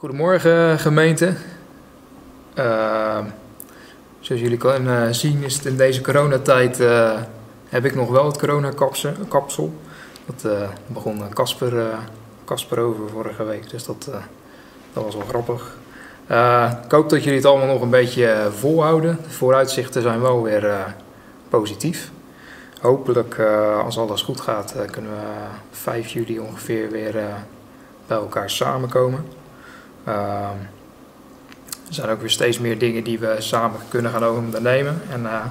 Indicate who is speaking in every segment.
Speaker 1: Goedemorgen gemeente. Uh, zoals jullie kunnen zien is het in deze coronatijd uh, heb ik nog wel het coronakapsel. Dat begon Casper, Casper over vorige week, dus dat, dat was wel grappig. ik hoop dat jullie het allemaal nog een beetje volhouden. De vooruitzichten zijn wel weer positief. Hopelijk, als alles goed gaat, kunnen we 5 juli ongeveer weer bij elkaar samenkomen. Ehm, er zijn ook weer steeds meer dingen die we samen kunnen gaan ondernemen. En uh,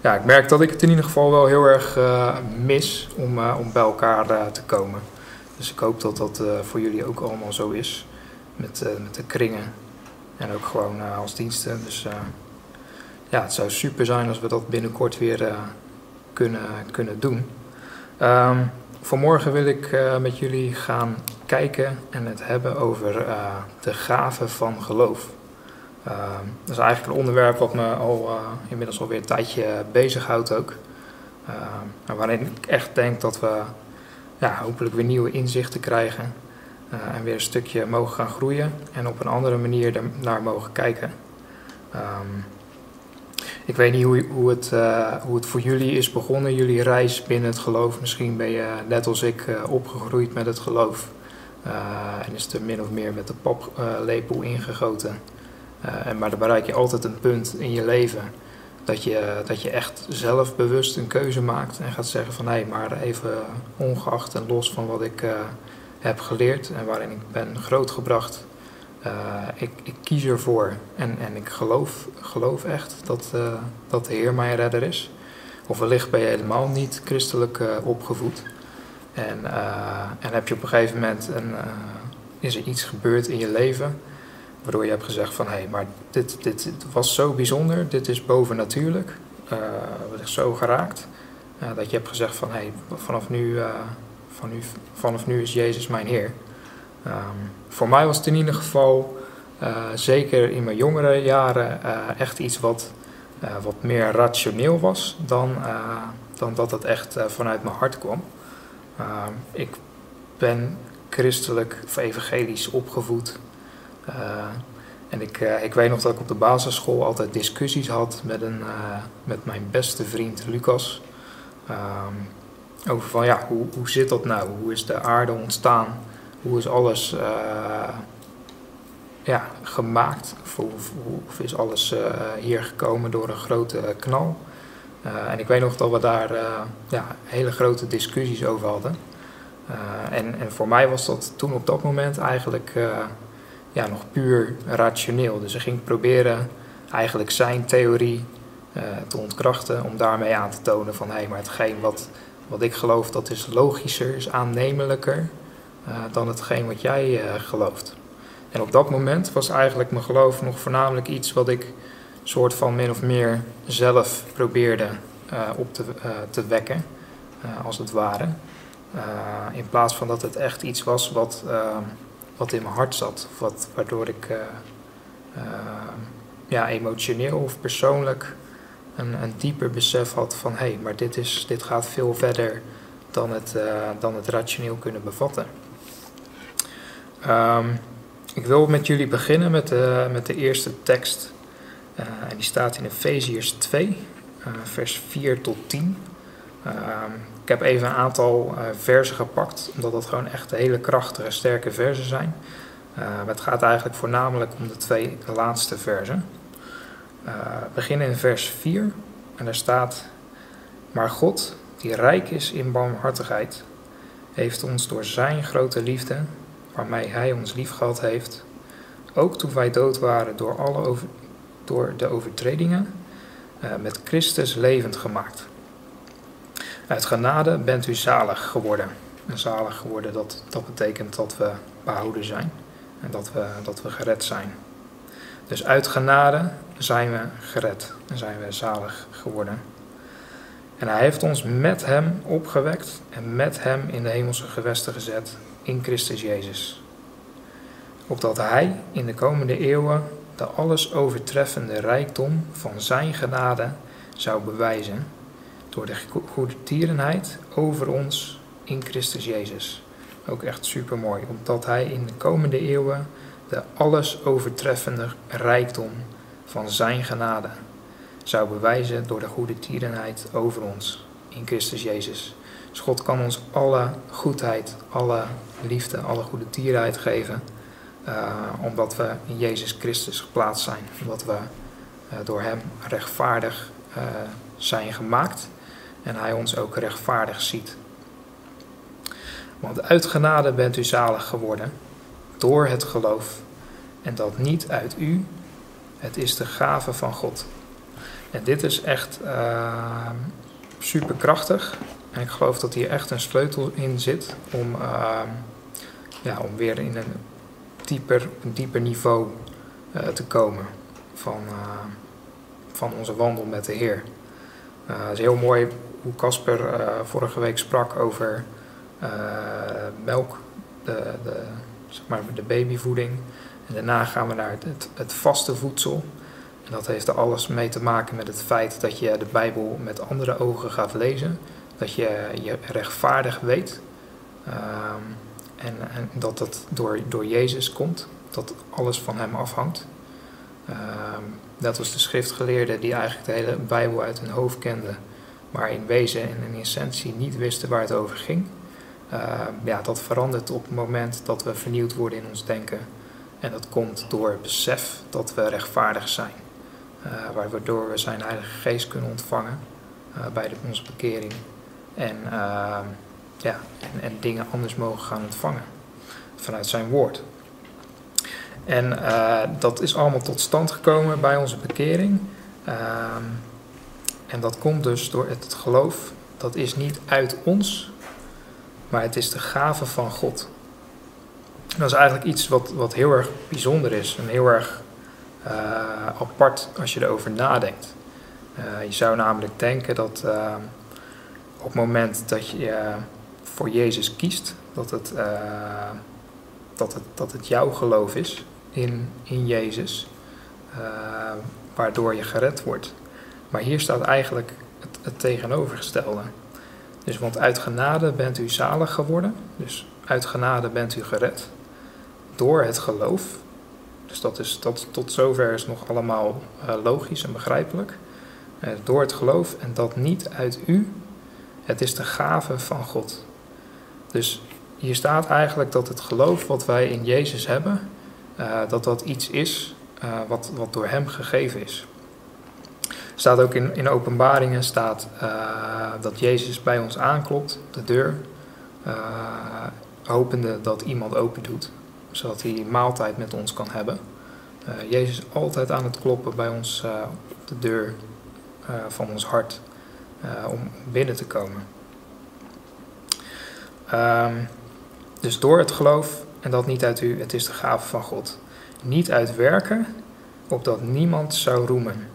Speaker 1: ja, ik merk dat ik het in ieder geval wel heel erg uh, mis om, uh, om bij elkaar te komen. Dus ik hoop dat dat voor jullie ook allemaal zo is. Met, met de kringen en ook gewoon als diensten. Dus ja, het zou super zijn als we dat binnenkort weer kunnen, kunnen doen. Um, vanmorgen wil ik met jullie gaan kijken en het hebben over uh, de gave van geloof. Uh, dat is eigenlijk een onderwerp wat me al inmiddels alweer een tijdje bezighoudt ook. waarin ik echt denk dat we ja, hopelijk weer nieuwe inzichten krijgen. en weer een stukje mogen gaan groeien en op een andere manier naar mogen kijken. Um, ik weet niet hoe, hoe, het, hoe het voor jullie is begonnen, jullie reis binnen het geloof. Misschien ben je net als ik opgegroeid met het geloof. Eh, en is het er min of meer met de paplepel ingegoten. Eh, en, maar dan bereik je altijd een punt in je leven dat je, dat je echt zelf bewust een keuze maakt en gaat zeggen van hé, maar even ongeacht en los van wat ik heb geleerd en waarin ik ben grootgebracht, ik, ik kies ervoor en, en ik geloof, geloof echt dat, uh, dat de Heer mijn redder is. Of wellicht ben je helemaal niet christelijk opgevoed. En, uh, en heb je op een gegeven moment een, uh, is er iets gebeurd in je leven waardoor je hebt gezegd van hé, hey, maar dit, dit, was zo bijzonder, dit is bovennatuurlijk, uh, wat zo geraakt, dat je hebt gezegd van hé, hey, vanaf, nu, nu, vanaf nu is Jezus mijn Heer. Um, voor mij was het in ieder geval, zeker in mijn jongere jaren, echt iets wat, wat meer rationeel was dan, dan dat het echt vanuit mijn hart kwam. Ehm, ik ben christelijk of evangelisch opgevoed. En ik, ik weet nog dat ik op de basisschool altijd discussies had met, een, met mijn beste vriend Lucas. Um, over van ja, hoe, hoe zit dat nou? Hoe is de aarde ontstaan? Hoe is alles ja, gemaakt? Of, is alles hier gekomen door een grote knal? Uh, en ik weet nog dat we daar ja, hele grote discussies over hadden. En, en, voor mij was dat toen op dat moment eigenlijk ja, nog puur rationeel. Dus ik ging proberen eigenlijk zijn theorie te ontkrachten om daarmee aan te tonen van hé, maar hetgeen wat, wat ik geloof dat is logischer, is aannemelijker dan hetgeen wat jij gelooft. En op dat moment was eigenlijk mijn geloof nog voornamelijk iets wat ik soort van min of meer zelf probeerde uh, op te, te wekken, als het ware. in plaats van dat het echt iets was wat, wat in mijn hart zat, wat, waardoor ik ja, emotioneel of persoonlijk een, een dieper besef had van hé, hey, maar dit, is, dit gaat veel verder dan het, dan het rationeel kunnen bevatten. Um, ik wil met jullie beginnen met de, met de eerste tekst uh, en die staat in Efeziërs 2, uh, vers 4 tot 10. Uh, ik heb even een aantal uh, versen gepakt, omdat dat gewoon echt hele krachtige, sterke versen zijn. maar het gaat eigenlijk voornamelijk om de twee laatste versen. we beginnen in vers 4 en daar staat: Maar God, die rijk is in barmhartigheid, heeft ons door zijn grote liefde, waarmee hij ons liefgehad heeft, ook toen wij dood waren door alle door de overtredingen uh, met Christus levend gemaakt. Uit genade bent u zalig geworden. En zalig geworden, dat, dat betekent dat we behouden zijn en dat we, dat we gered zijn. Dus uit genade zijn we gered en zijn we zalig geworden. En hij heeft ons met hem opgewekt en met hem in de hemelse gewesten gezet in Christus Jezus. Opdat hij in de komende eeuwen de alles overtreffende rijkdom van Zijn genade zou bewijzen door de goede tierenheid over ons in Christus Jezus. Ook echt super mooi, omdat Hij in de komende eeuwen de alles overtreffende rijkdom van Zijn genade zou bewijzen door de goede tierenheid over ons in Christus Jezus. God kan ons alle goedheid, alle liefde, alle goede tierenheid geven, uh, omdat we in Jezus Christus geplaatst zijn, omdat we uh, door Hem rechtvaardig uh, zijn gemaakt en Hij ons ook rechtvaardig ziet. Want uit genade bent u zalig geworden door het geloof. En dat niet uit u, het is de gave van God. En dit is echt superkrachtig. En ik geloof dat hier echt een sleutel in zit om, uh, ja, om weer in een dieper, een dieper niveau uh, te komen van, van onze wandel met de Heer. het is heel mooi hoe Casper vorige week sprak over melk, de, de, zeg maar de babyvoeding. En daarna gaan we naar het, het vaste voedsel. En dat heeft er alles mee te maken met het feit dat je de Bijbel met andere ogen gaat lezen. Dat je je rechtvaardig weet. Um, en, en, dat dat door, door Jezus komt. Dat alles van hem afhangt. Um, dat was de schriftgeleerden die eigenlijk de hele Bijbel uit hun hoofd kenden. Maar in wezen en in essentie niet wisten waar het over ging. Uh, ja, dat verandert op het moment dat we vernieuwd worden in ons denken. En dat komt door het besef dat we rechtvaardig zijn. Uh, waardoor we zijn Heilige Geest kunnen ontvangen uh, bij de, onze bekering. En, ja, en, en, dingen anders mogen gaan ontvangen vanuit zijn woord. En dat is allemaal tot stand gekomen bij onze bekering. Ehm, en dat komt dus door het geloof. Dat is niet uit ons, maar het is de gave van God. dat is eigenlijk iets wat, wat heel erg bijzonder is en heel erg uh, apart als je erover nadenkt. Uh, je zou namelijk denken dat uh, op het moment dat je voor Jezus kiest, dat het, dat het, dat het jouw geloof is in, in Jezus, waardoor je gered wordt. Maar hier staat eigenlijk het, tegenovergestelde. Dus want uit genade bent u zalig geworden. Dus uit genade bent u gered. Door het geloof. Dus dat is, dat, tot zover is nog allemaal logisch en begrijpelijk. Door het geloof en dat niet uit u. Het is de gave van God. Dus hier staat eigenlijk dat het geloof wat wij in Jezus hebben, uh, dat dat iets is wat, wat door Hem gegeven is staat ook in, in openbaringen staat, uh, dat Jezus bij ons aanklopt, de deur, hopende dat iemand open doet, zodat hij maaltijd met ons kan hebben. Jezus is altijd aan het kloppen bij ons op de deur van ons hart om binnen te komen. Um, dus door het geloof, en dat niet uit u, het is de gave van God. Niet uit werken, opdat niemand zou roemen.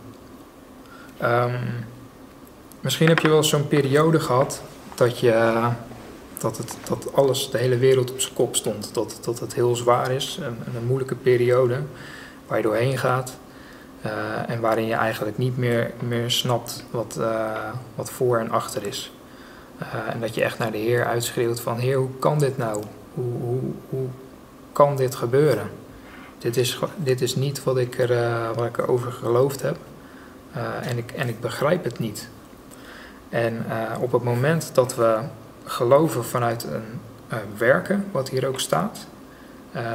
Speaker 1: Um, misschien heb je wel zo'n periode gehad dat, je, dat, het, dat alles, de hele wereld op zijn kop stond. Dat, dat het heel zwaar is, een, een moeilijke periode waar je doorheen gaat. Uh, en waarin je eigenlijk niet meer, meer snapt wat, uh, wat voor en achter is. Uh, en dat je echt naar de Heer uitschreeuwt van Heer, hoe kan dit nou? Hoe, hoe, hoe kan dit gebeuren? Dit is, dit is niet wat ik, er, wat ik erover geloofd heb. En, ik, en ik begrijp het niet. En op het moment dat we geloven vanuit een werken, wat hier ook staat,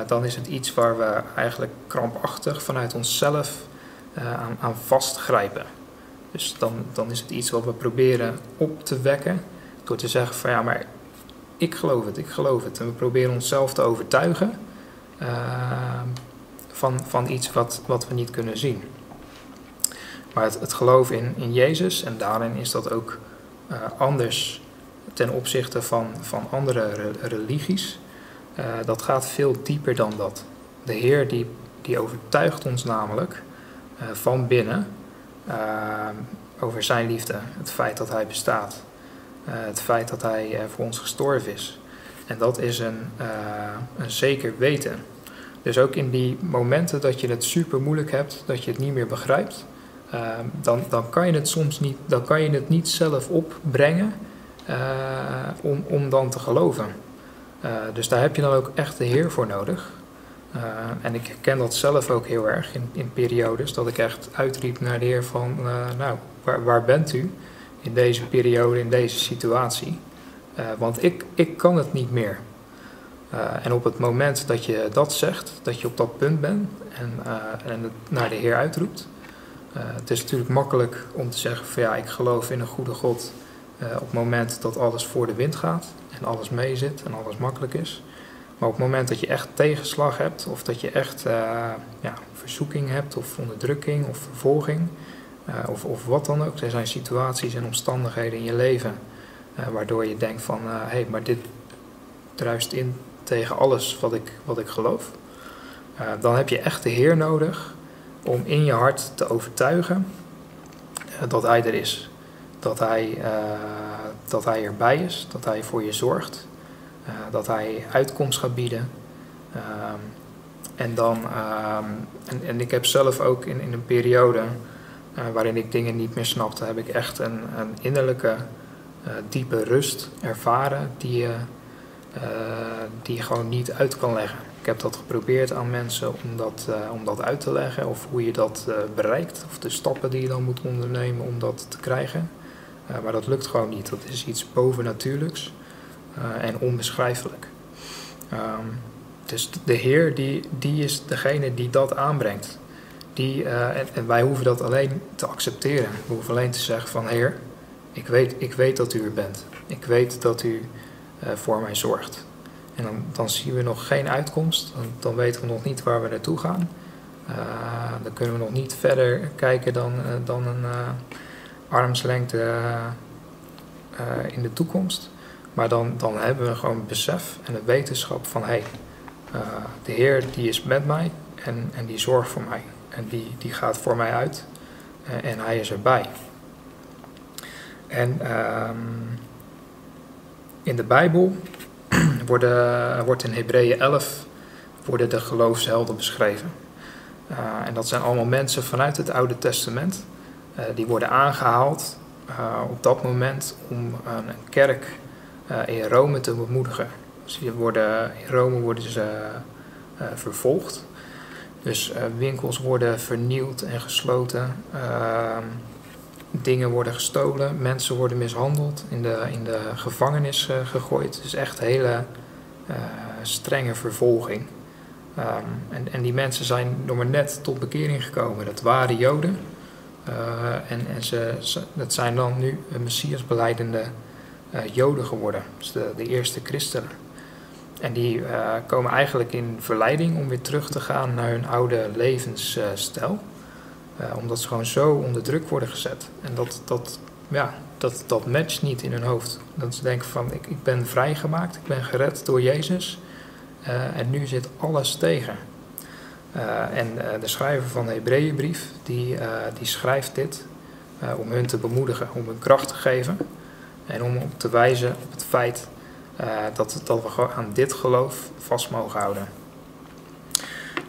Speaker 1: dan is het iets waar we eigenlijk krampachtig vanuit onszelf aan, aan vastgrijpen. Dus dan, dan is het iets wat we proberen op te wekken door te zeggen van ja, maar ik geloof het, ik geloof het. En we proberen onszelf te overtuigen van, van iets wat, wat we niet kunnen zien. Maar het, het geloof in, in Jezus, en daarin is dat ook uh, anders ten opzichte van, van andere re religies, dat gaat veel dieper dan dat. De Heer die, die overtuigt ons namelijk van binnen over zijn liefde, het feit dat hij bestaat, het feit dat hij voor ons gestorven is. En dat is een, een zeker weten. Dus ook in die momenten dat je het super moeilijk hebt, dat je het niet meer begrijpt, dan, dan kan je het soms niet, dan kan je het niet zelf opbrengen om, om dan te geloven. Dus daar heb je dan ook echt de Heer voor nodig. Uh, en ik herken dat zelf ook heel erg in, in periodes, dat ik echt uitriep naar de Heer van, uh, nou, waar, waar, bent u in deze periode, in deze situatie? Uh, want ik, ik kan het niet meer. en op het moment dat je dat zegt, dat je op dat punt bent en, en het naar de Heer uitroept, het is natuurlijk makkelijk om te zeggen van ja, ik geloof in een goede God op het moment dat alles voor de wind gaat en alles meezit en alles makkelijk is. Maar op het moment dat je echt tegenslag hebt, of dat je echt uh, ja, verzoeking hebt, of onderdrukking, of vervolging, uh, of, of wat dan ook. Er zijn situaties en omstandigheden in je leven uh, waardoor je denkt van, hé, hey, maar dit druist in tegen alles wat ik, wat ik geloof. dan heb je echt de Heer nodig om in je hart te overtuigen dat Hij er is. Dat hij, dat hij erbij is, dat Hij voor je zorgt. Eh, dat hij uitkomst gaat bieden. Ehm, en dan, ehm, en, en, ik heb zelf ook in, in een periode uh, waarin ik dingen niet meer snapte, heb ik echt een, een innerlijke uh, diepe rust ervaren die je, die gewoon niet uit kan leggen. Ik heb dat geprobeerd aan mensen om dat, om dat uit te leggen of hoe je dat bereikt of de stappen die je dan moet ondernemen om dat te krijgen. maar dat lukt gewoon niet. Dat is iets bovennatuurlijks. Eh, en onbeschrijfelijk. Ehm, dus de Heer, die, die is degene die dat aanbrengt. Die, uh, en, wij hoeven dat alleen te accepteren. We hoeven alleen te zeggen van Heer, ik weet, ik weet dat u er bent. Ik weet dat u uh, voor mij zorgt. En dan, dan zien we nog geen uitkomst. Dan, dan weten we nog niet waar we naartoe gaan. Dan kunnen we nog niet verder kijken dan, dan een armslengte in de toekomst. Maar dan, dan hebben we gewoon het besef en de wetenschap van hé, hey, uh, de Heer die is met mij en, en die zorgt voor mij. En die, die gaat voor mij uit uh, en hij is erbij. En um, in de Bijbel worden, wordt in Hebreeën 11 worden de geloofshelden beschreven. Uh, en dat zijn allemaal mensen vanuit het Oude Testament. die worden aangehaald op dat moment om een kerk eh, in Rome te bemoedigen. Dus worden, in Rome worden ze eh, vervolgd. Dus eh, winkels worden vernield en gesloten. Ehm, dingen worden gestolen. Mensen worden mishandeld. In de, in de gevangenis gegooid. Dus echt hele strenge vervolging. Um, en, en die mensen zijn nog maar net tot bekering gekomen. Dat waren Joden. En en ze, ze, dat zijn dan nu messiasbeleidende Joden geworden, dus de, eerste christenen. En die uh, komen eigenlijk in verleiding om weer terug te gaan naar hun oude levensstijl. Uh, omdat ze gewoon zo onder druk worden gezet. En dat, dat, ja, dat, dat matcht niet in hun hoofd. Dat ze denken van ik, ik ben vrijgemaakt, ik ben gered door Jezus. en nu zit alles tegen. en de schrijver van de Hebreeënbrief, die, die schrijft dit om hun te bemoedigen, om hun kracht te geven. En om op te wijzen op het feit uh, dat, dat we aan dit geloof vast mogen houden.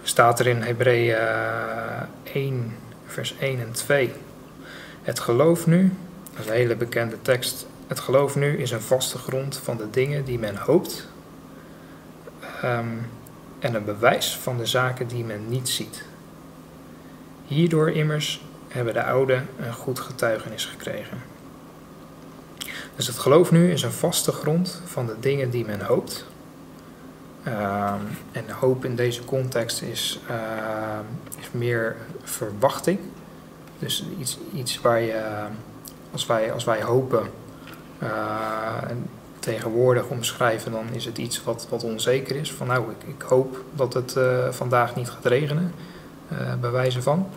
Speaker 1: Staat er in Hebreeën 1, eh, vers 1 en 2. Het geloof nu, dat is een hele bekende tekst. Het geloof nu is een vaste grond van de dingen die men hoopt. Um, en een bewijs van de zaken die men niet ziet. Hierdoor immers hebben de ouden een goed getuigenis gekregen. Dus het geloof nu is een vaste grond van de dingen die men hoopt. Uh, en hoop in deze context is, uh, is meer verwachting. Dus iets, iets waar je, als wij, als wij hopen, uh, tegenwoordig omschrijven, dan is het iets wat, wat onzeker is. Van nou, ik, ik hoop dat het uh, vandaag niet gaat regenen, bij wijze van.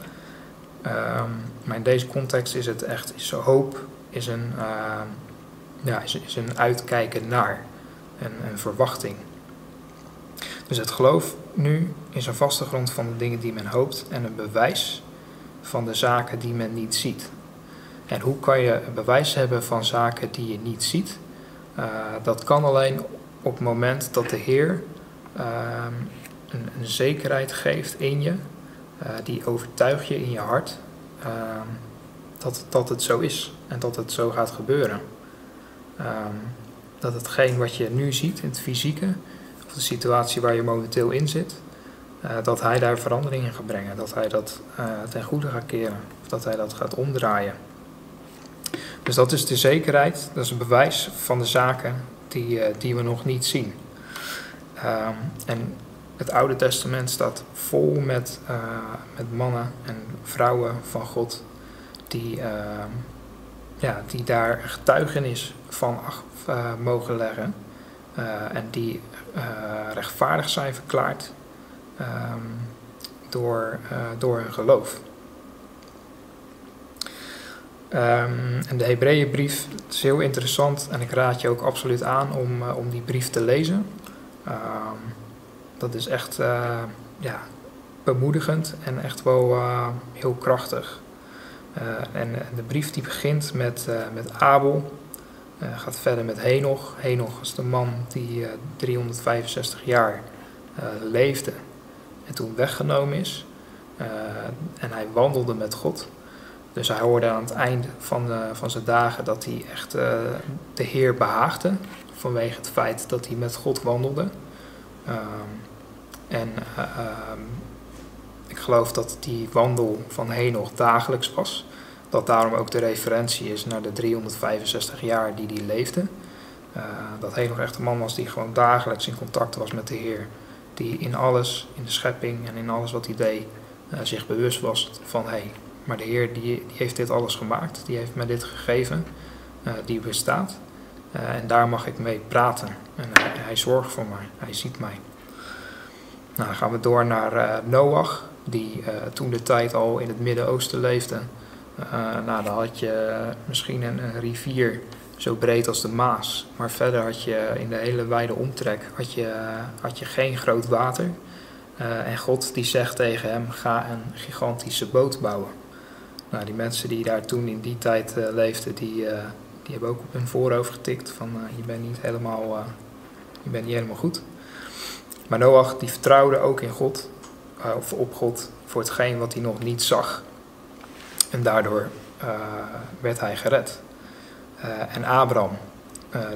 Speaker 1: Ehm, maar in deze context is het echt, is hoop is een ja, is, is een uitkijken naar, een, een verwachting. Dus het geloof nu is een vaste grond van de dingen die men hoopt en een bewijs van de zaken die men niet ziet. En hoe kan je een bewijs hebben van zaken die je niet ziet? Uh, dat kan alleen op het moment dat de Heer een, een, zekerheid geeft in je, uh, die overtuigt je in je hart ehm, dat, dat het zo is en dat het zo gaat gebeuren. Um, dat hetgeen wat je nu ziet in het fysieke, of de situatie waar je momenteel in zit, dat hij daar verandering in gaat brengen. Dat hij dat ten goede gaat keren. Of dat hij dat gaat omdraaien. Dus dat is de zekerheid. Dat is een bewijs van de zaken die, die we nog niet zien. Ehm, en het Oude Testament staat vol met, met mannen en vrouwen van God die, ehm, ja, die daar getuigenis van uh, mogen leggen. Uh, en die uh, rechtvaardig zijn verklaard um, door, door hun geloof. Um, en de Hebreeënbrief is heel interessant en ik raad je ook absoluut aan om, om die brief te lezen. Um, dat is echt ja, bemoedigend en echt wel heel krachtig. Uh, en de brief die begint met, uh, met Abel, gaat verder met Henoch. Henoch is de man die 365 jaar leefde en toen weggenomen is. en hij wandelde met God. Dus hij hoorde aan het einde van, van zijn dagen dat hij echt de Heer behaagde. Vanwege het feit dat hij met God wandelde. Ehm, en ehm, ik geloof dat die wandel van Henoch dagelijks was. Dat daarom ook de referentie is naar de 365 jaar die hij leefde. Uh, dat Henoch echt een man was die gewoon dagelijks in contact was met de Heer. Die in alles, in de schepping en in alles wat hij deed, uh, zich bewust was van hé, hey, maar de Heer die, die, heeft dit alles gemaakt. Die heeft mij dit gegeven. Uh, die bestaat. en daar mag ik mee praten. En hij, hij zorgt voor mij. Hij ziet mij. Nou, dan gaan we door naar Noach die uh, toen de tijd al in het Midden-Oosten leefde. Uh, nou, dan had je misschien een, rivier zo breed als de Maas. Maar verder had je in de hele wijde omtrek had je, had je geen groot water. Uh, en God die zegt tegen hem, ga een gigantische boot bouwen. Nou, die mensen die daar toen in die tijd leefden, die, die hebben ook op hun voorhoofd getikt van je bent niet helemaal, je bent niet helemaal goed. Maar Noach die vertrouwde ook in God uh, of op God voor hetgeen wat hij nog niet zag. En daardoor uh, werd hij gered. Uh, en Abraham,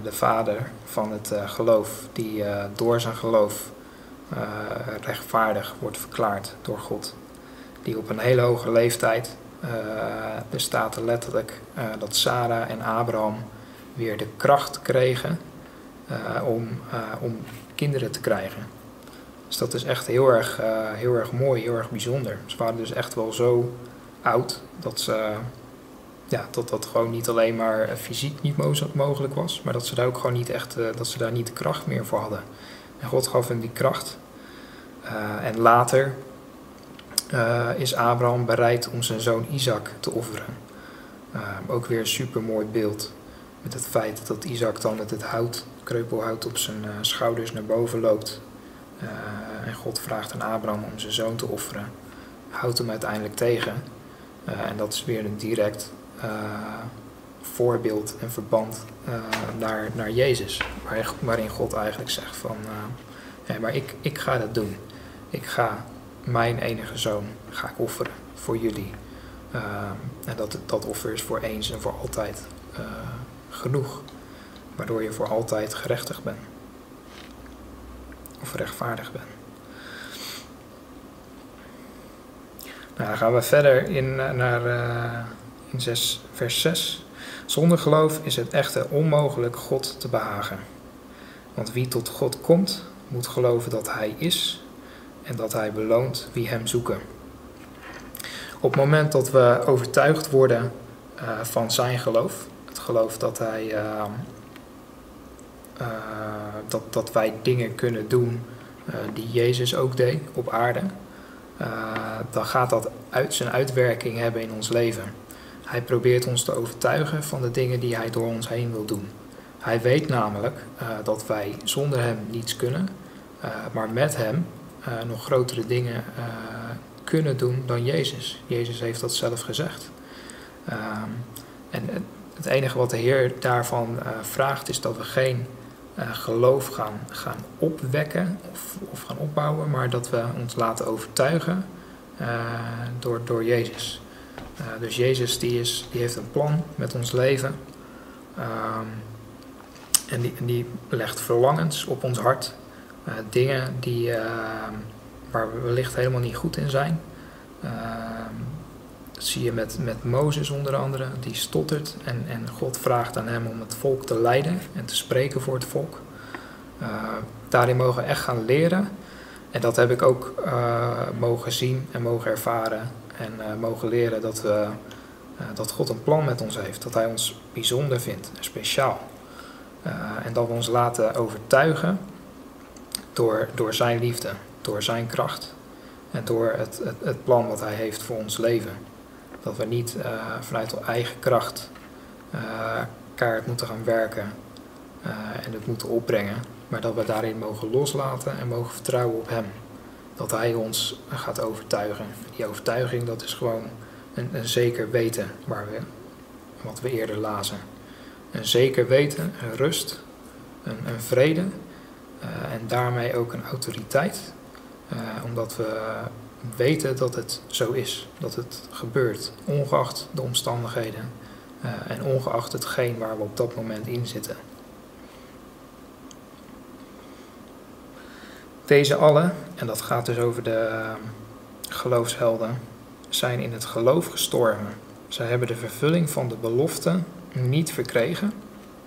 Speaker 1: de vader van het geloof, die door zijn geloof rechtvaardig wordt verklaard door God. Die op een hele hoge leeftijd, er staat er letterlijk dat Sarah en Abraham weer de kracht kregen om, om kinderen te krijgen. Dus dat is echt heel erg, uh, heel erg mooi, heel erg bijzonder. Ze waren dus echt wel zo oud dat, ze, ja, dat dat gewoon niet alleen maar fysiek niet mogelijk was, maar dat ze daar ook gewoon niet echt, uh, dat ze daar niet de kracht meer voor hadden. En God gaf hen die kracht. En later is Abraham bereid om zijn zoon Isaac te offeren. ook weer een super mooi beeld. Met het feit dat Isaac dan met het hout, kreupelhout op zijn schouders naar boven loopt en God vraagt aan Abraham om zijn zoon te offeren. Houdt hem uiteindelijk tegen. Uh, en dat is weer een direct uh, voorbeeld en verband naar, naar Jezus. Waar, waarin God eigenlijk zegt van, maar ik, ik ga dat doen. Ik ga mijn enige zoon ga ik offeren voor jullie. en dat, dat offer is voor eens en voor altijd genoeg. Waardoor je voor altijd gerechtig bent of rechtvaardig ben. Nou, dan gaan we verder in, eh, naar uh, in 6, vers 6. Zonder geloof is het echter onmogelijk God te behagen. Want wie tot God komt, moet geloven dat Hij is en dat Hij beloont wie Hem zoeken. Op het moment dat we overtuigd worden uh, van Zijn geloof, het geloof dat Hij uh, dat, dat wij dingen kunnen doen uh, die Jezus ook deed op aarde, uh, dan gaat dat uit zijn uitwerking hebben in ons leven. Hij probeert ons te overtuigen van de dingen die hij door ons heen wil doen. Hij weet namelijk dat wij zonder hem niets kunnen, maar met hem nog grotere dingen kunnen doen dan Jezus. Jezus heeft dat zelf gezegd. Ehm, en het enige wat de Heer daarvan vraagt is dat we geen uh, geloof gaan, gaan opwekken of, of, gaan opbouwen, maar dat we ons laten overtuigen uh, door, door Jezus. Uh, dus Jezus die, is, die heeft een plan met ons leven um, en, die, en die legt verlangens op ons hart. dingen die, ehm, waar we wellicht helemaal niet goed in zijn. Dat zie je met, met Mozes onder andere, die stottert en, en God vraagt aan hem om het volk te leiden en te spreken voor het volk. Uh, daarin mogen we echt gaan leren. En dat heb ik ook uh, mogen zien en mogen ervaren en uh, mogen leren dat, we, dat God een plan met ons heeft. Dat Hij ons bijzonder vindt en speciaal. en dat we ons laten overtuigen door, door Zijn liefde, door Zijn kracht en door het, het, het plan wat Hij heeft voor ons leven. Dat we niet vanuit onze eigen kracht kaart moeten gaan werken en het moeten opbrengen, maar dat we daarin mogen loslaten en mogen vertrouwen op Hem. Dat Hij ons gaat overtuigen. Die overtuiging, dat is gewoon een, een zeker weten, waar we, wat we eerder lazen. Een zeker weten, een rust, een, een vrede en daarmee ook een autoriteit. Omdat we weten dat het zo is, dat het gebeurt, ongeacht de omstandigheden uh, en ongeacht hetgeen waar we op dat moment in zitten. Deze allen, en dat gaat dus over de ehm, geloofshelden, zijn in het geloof gestorven. Zij hebben de vervulling van de belofte niet verkregen.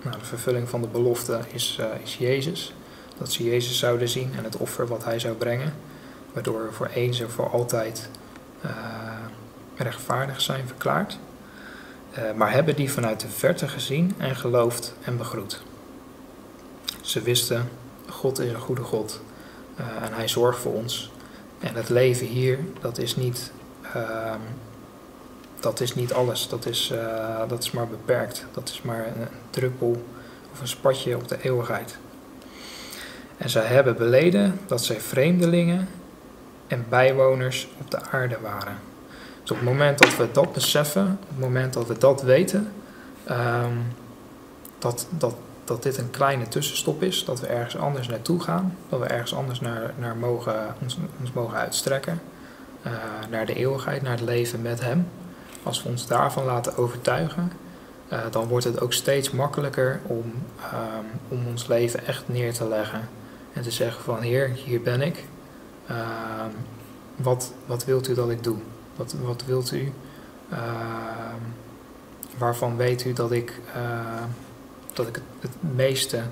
Speaker 1: Nou, de vervulling van de belofte is, uh, is Jezus. Dat ze Jezus zouden zien en het offer wat hij zou brengen. Waardoor we voor eens en voor altijd uh, rechtvaardig zijn verklaard. Uh, maar hebben die vanuit de verte gezien en geloofd en begroet. Ze wisten, God is een goede God. Uh, en hij zorgt voor ons. En het leven hier, dat is niet, uh, dat is niet alles. Dat is, dat is maar beperkt. Dat is maar een, druppel of een spatje op de eeuwigheid. En zij hebben beleden dat zij vreemdelingen en bijwoners op de aarde waren. Dus op het moment dat we dat beseffen, op het moment dat we dat weten, um, dat, dat, dat dit een kleine tussenstop is, dat we ergens anders naartoe gaan, dat we ergens anders naar, naar mogen, ons, ons mogen uitstrekken, uh, naar de eeuwigheid, naar het leven met Hem. Als we ons daarvan laten overtuigen, uh, dan wordt het ook steeds makkelijker om, um, om ons leven echt neer te leggen en te zeggen van Heer, hier ben ik. Uh, wat, wat wilt u dat ik doe? Wat, wat wilt u? Ehm, waarvan weet u dat ik dat ik het, meeste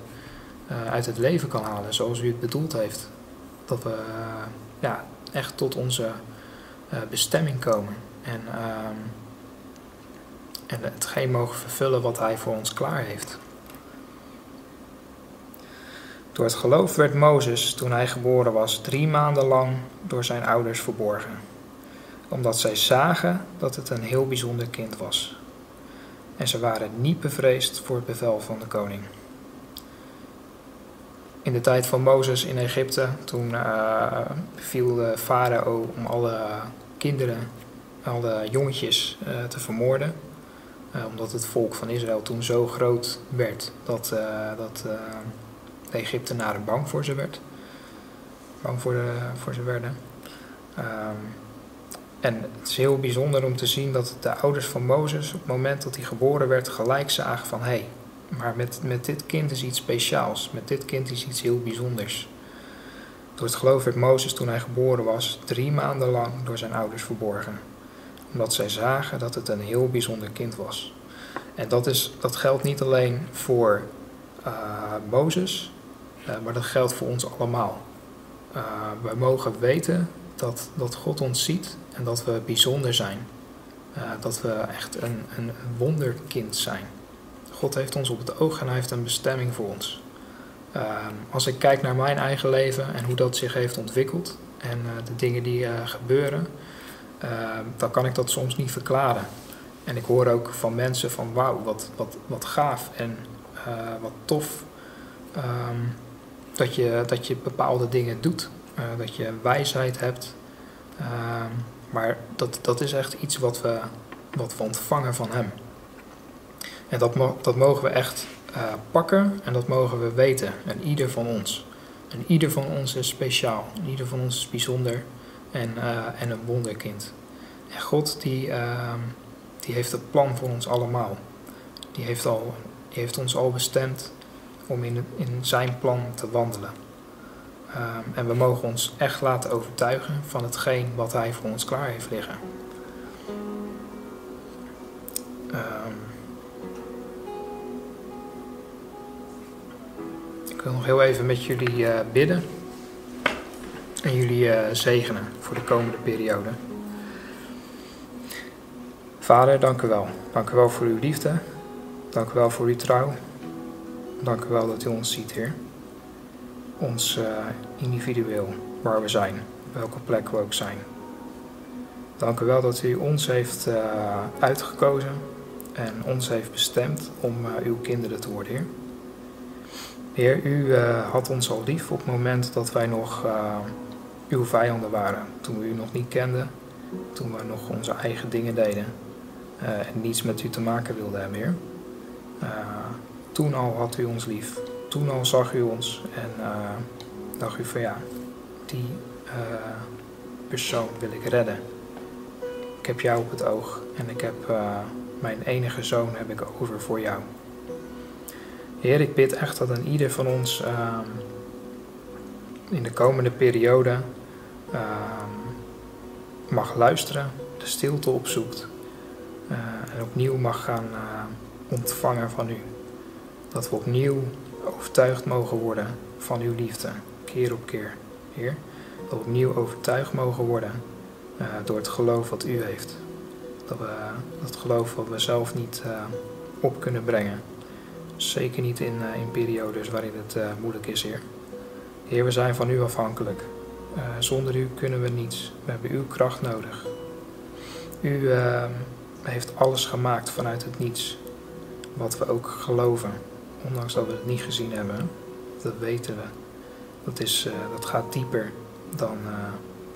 Speaker 1: uh, uit het leven kan halen zoals u het bedoeld heeft. Dat we uh, ja, echt tot onze bestemming komen en, en hetgeen mogen vervullen wat Hij voor ons klaar heeft. Door het geloof werd Mozes, toen hij geboren was, drie maanden lang door zijn ouders verborgen, omdat zij zagen dat het een heel bijzonder kind was en ze waren niet bevreesd voor het bevel van de koning. In de tijd van Mozes in Egypte, toen uh, viel de farao om alle kinderen, alle jongetjes uh, te vermoorden. Uh, omdat het volk van Israël toen zo groot werd dat, dat de Egyptenaren bang voor ze werd. Bang voor, de, voor ze werden. Um, en het is heel bijzonder om te zien dat de ouders van Mozes op het moment dat hij geboren werd gelijk zagen van hé, hey, maar met, met dit kind is iets speciaals, met dit kind is iets heel bijzonders. Door het geloof werd Mozes toen hij geboren was drie maanden lang door zijn ouders verborgen, omdat zij zagen dat het een heel bijzonder kind was. En dat, is, dat geldt niet alleen voor uh, Mozes, maar dat geldt voor ons allemaal. Uh, wij mogen weten dat, dat God ons ziet en dat we bijzonder zijn. Uh, dat we echt een, een, wonderkind zijn. God heeft ons op het oog en hij heeft een bestemming voor ons. Uh, als ik kijk naar mijn eigen leven en hoe dat zich heeft ontwikkeld en de dingen die gebeuren, dan kan ik dat soms niet verklaren. En ik hoor ook van mensen van wauw, wat, wat, wat gaaf en wat tof um, dat, je, dat je bepaalde dingen doet. dat je wijsheid hebt. Ehm, maar dat, dat is echt iets wat we, wat we ontvangen van Hem. En dat, dat mogen we echt uh, pakken en dat mogen we weten. En ieder van ons. En ieder van ons is speciaal. Ieder van ons is bijzonder en, uh, en een wonderkind. En God die, uh, die heeft het plan voor ons allemaal. Die heeft, al, die heeft ons al bestemd om in, zijn plan te wandelen. Ehm, en we mogen ons echt laten overtuigen van hetgeen wat Hij voor ons klaar heeft liggen. Ehm, ik wil nog heel even met jullie uh, bidden en jullie uh, zegenen voor de komende periode. Vader, dank u wel. Dank u wel voor uw liefde. Dank u wel voor uw trouw. Dank u wel dat u ons ziet, Heer. Ons uh, individueel, waar we zijn, op welke plek we ook zijn. Dank u wel dat u ons heeft uh, uitgekozen en ons heeft bestemd om uh, uw kinderen te worden, Heer. Heer, u had ons al lief op het moment dat wij nog uw vijanden waren. Toen we u nog niet kenden, toen we nog onze eigen dingen deden en niets met u te maken wilden hebben, Heer. Toen al had u ons lief. Toen al zag u ons en dacht u van ja, die persoon wil ik redden. Ik heb jou op het oog en ik heb uh, mijn enige zoon heb ik over voor jou. Heer, ik bid echt dat een ieder van ons uh, in de komende periode uh, mag luisteren, de stilte opzoekt en opnieuw mag gaan ontvangen van u. Dat we opnieuw overtuigd mogen worden van uw liefde, keer op keer, Heer. Dat we opnieuw overtuigd mogen worden uh, door het geloof wat u heeft. Dat we dat geloof wat we zelf niet uh, op kunnen brengen. Zeker niet in, in periodes waarin het moeilijk is, Heer. Heer, we zijn van u afhankelijk. zonder u kunnen we niets. We hebben uw kracht nodig. U heeft alles gemaakt vanuit het niets. Wat we ook geloven. Ondanks dat we het niet gezien hebben. Dat weten we. Dat, is, dat gaat dieper dan,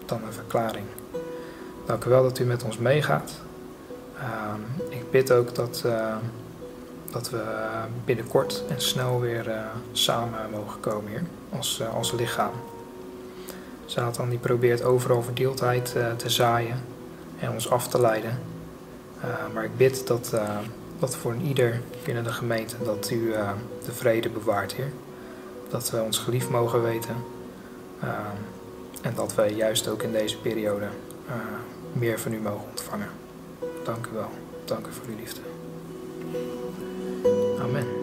Speaker 1: dan een verklaring. Dank u wel dat u met ons meegaat. Uh, ik bid ook dat, uh, dat we binnenkort en snel weer samen mogen komen hier als, eh, als lichaam. Satan die probeert overal verdeeldheid te zaaien en ons af te leiden. maar ik bid dat, dat voor ieder binnen de gemeente dat u de vrede bewaart, Heer. Dat we ons geliefd mogen weten. Ehm, en dat wij juist ook in deze periode meer van u mogen ontvangen. Dank u wel. Dank u voor uw liefde. Amen.